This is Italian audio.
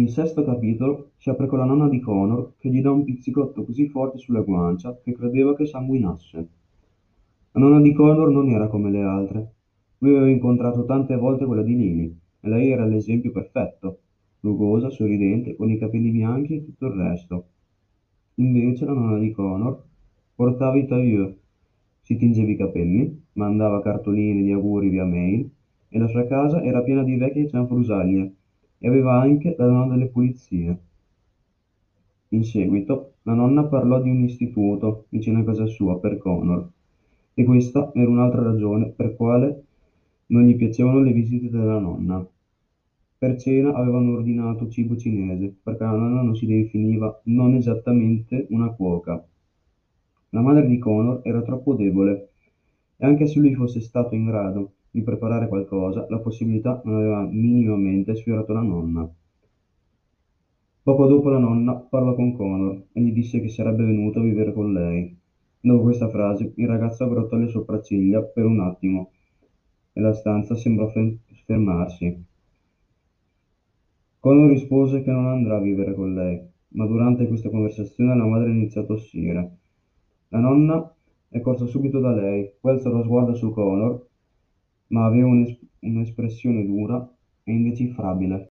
Il sesto capitolo si apre con la nonna di Connor che gli dà un pizzicotto così forte sulla guancia che credeva che sanguinasse. La nonna di Connor non era come le altre. Lui aveva incontrato tante volte quella di Lily e lei era l'esempio perfetto, rugosa, sorridente, con i capelli bianchi e tutto il resto. Invece la nonna di Connor portava i tailleur, si tingeva i capelli, mandava cartoline di auguri via mail e la sua casa era piena di vecchie cianfrusaglie e aveva anche la donna delle pulizie. In seguito la nonna parlò di un istituto vicino a casa sua per Connor e questa era un'altra ragione per quale non gli piacevano le visite della nonna. Per cena avevano ordinato cibo cinese perché la nonna non si definiva non esattamente una cuoca. La madre di Connor era troppo debole e anche se lui fosse stato in grado di preparare qualcosa, la possibilità non aveva minimamente sfiorato la nonna. Poco dopo la nonna parlò con Connor e gli disse che sarebbe venuto a vivere con lei. Dopo questa frase il ragazzo aggrottò le sopracciglia per un attimo e la stanza sembrò fermarsi. Connor rispose che non andrà a vivere con lei, ma durante questa conversazione la madre iniziò a tossire. La nonna è corsa subito da lei, poi alzò lo sguardo su Connor ma aveva un'espressione dura e indecifrabile.